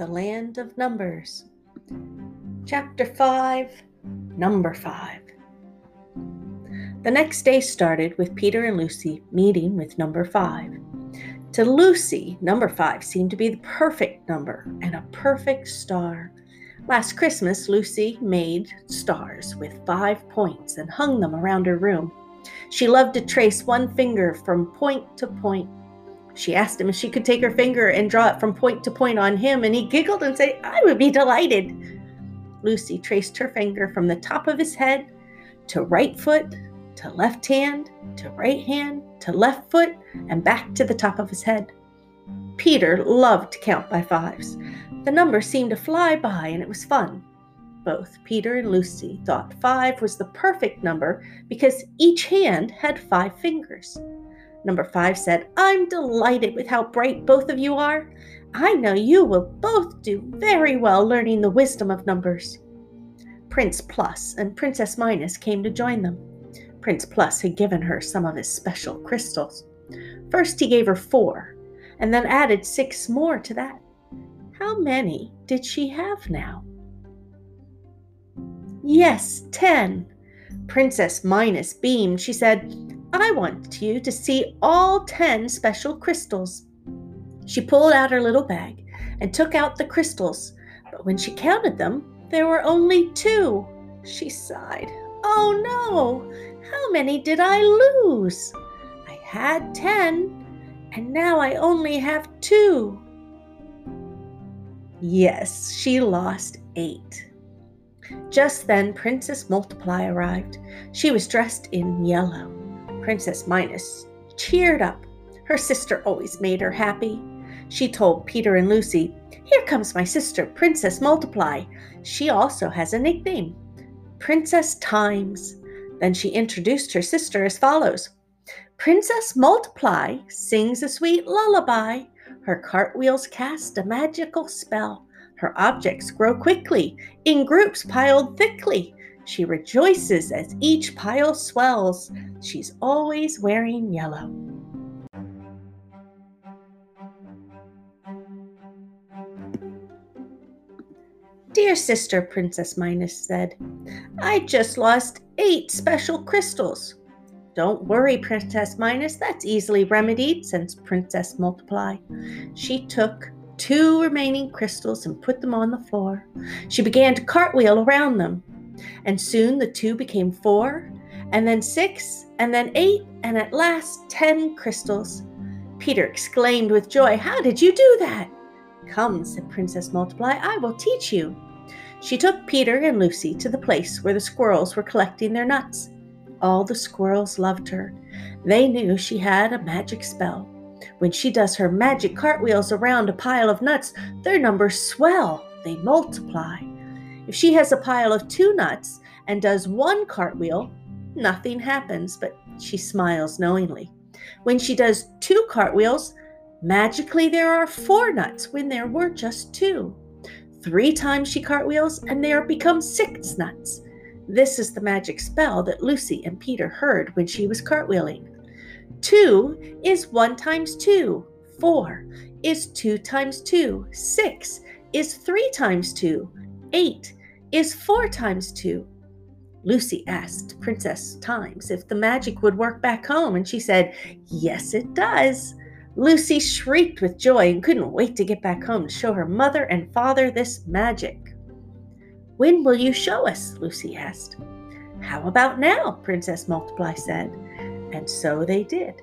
the Land of Numbers. Chapter 5 Number 5. The next day started with Peter and Lucy meeting with number 5. To Lucy, number 5 seemed to be the perfect number and a perfect star. Last Christmas, Lucy made stars with five points and hung them around her room. She loved to trace one finger from point to point she asked him if she could take her finger and draw it from point to point on him, and he giggled and said, I would be delighted. Lucy traced her finger from the top of his head to right foot, to left hand, to right hand, to left foot, and back to the top of his head. Peter loved to count by fives. The number seemed to fly by, and it was fun. Both Peter and Lucy thought five was the perfect number because each hand had five fingers. Number five said, I'm delighted with how bright both of you are. I know you will both do very well learning the wisdom of numbers. Prince Plus and Princess Minus came to join them. Prince Plus had given her some of his special crystals. First, he gave her four, and then added six more to that. How many did she have now? Yes, ten. Princess Minus beamed. She said, I want you to see all 10 special crystals. She pulled out her little bag and took out the crystals, but when she counted them, there were only two. She sighed. Oh no! How many did I lose? I had 10, and now I only have two. Yes, she lost eight. Just then, Princess Multiply arrived. She was dressed in yellow. Princess Minus cheered up. Her sister always made her happy. She told Peter and Lucy, Here comes my sister, Princess Multiply. She also has a nickname Princess Times. Then she introduced her sister as follows Princess Multiply sings a sweet lullaby. Her cartwheels cast a magical spell. Her objects grow quickly, in groups piled thickly. She rejoices as each pile swells. She's always wearing yellow. Dear sister, Princess Minus said, I just lost eight special crystals. Don't worry, Princess Minus, that's easily remedied, since Princess Multiply. She took two remaining crystals and put them on the floor. She began to cartwheel around them. And soon the two became four, and then six, and then eight, and at last ten crystals. Peter exclaimed with joy, How did you do that? Come, said Princess Multiply, I will teach you. She took Peter and Lucy to the place where the squirrels were collecting their nuts. All the squirrels loved her. They knew she had a magic spell. When she does her magic cartwheels around a pile of nuts, their numbers swell, they multiply. If she has a pile of two nuts and does one cartwheel, nothing happens, but she smiles knowingly. When she does two cartwheels, magically there are four nuts when there were just two. Three times she cartwheels, and there become six nuts. This is the magic spell that Lucy and Peter heard when she was cartwheeling. Two is one times two. Four is two times two. Six is three times two. Eight is four times two. Lucy asked Princess Times if the magic would work back home, and she said, Yes, it does. Lucy shrieked with joy and couldn't wait to get back home to show her mother and father this magic. When will you show us? Lucy asked. How about now? Princess Multiply said. And so they did.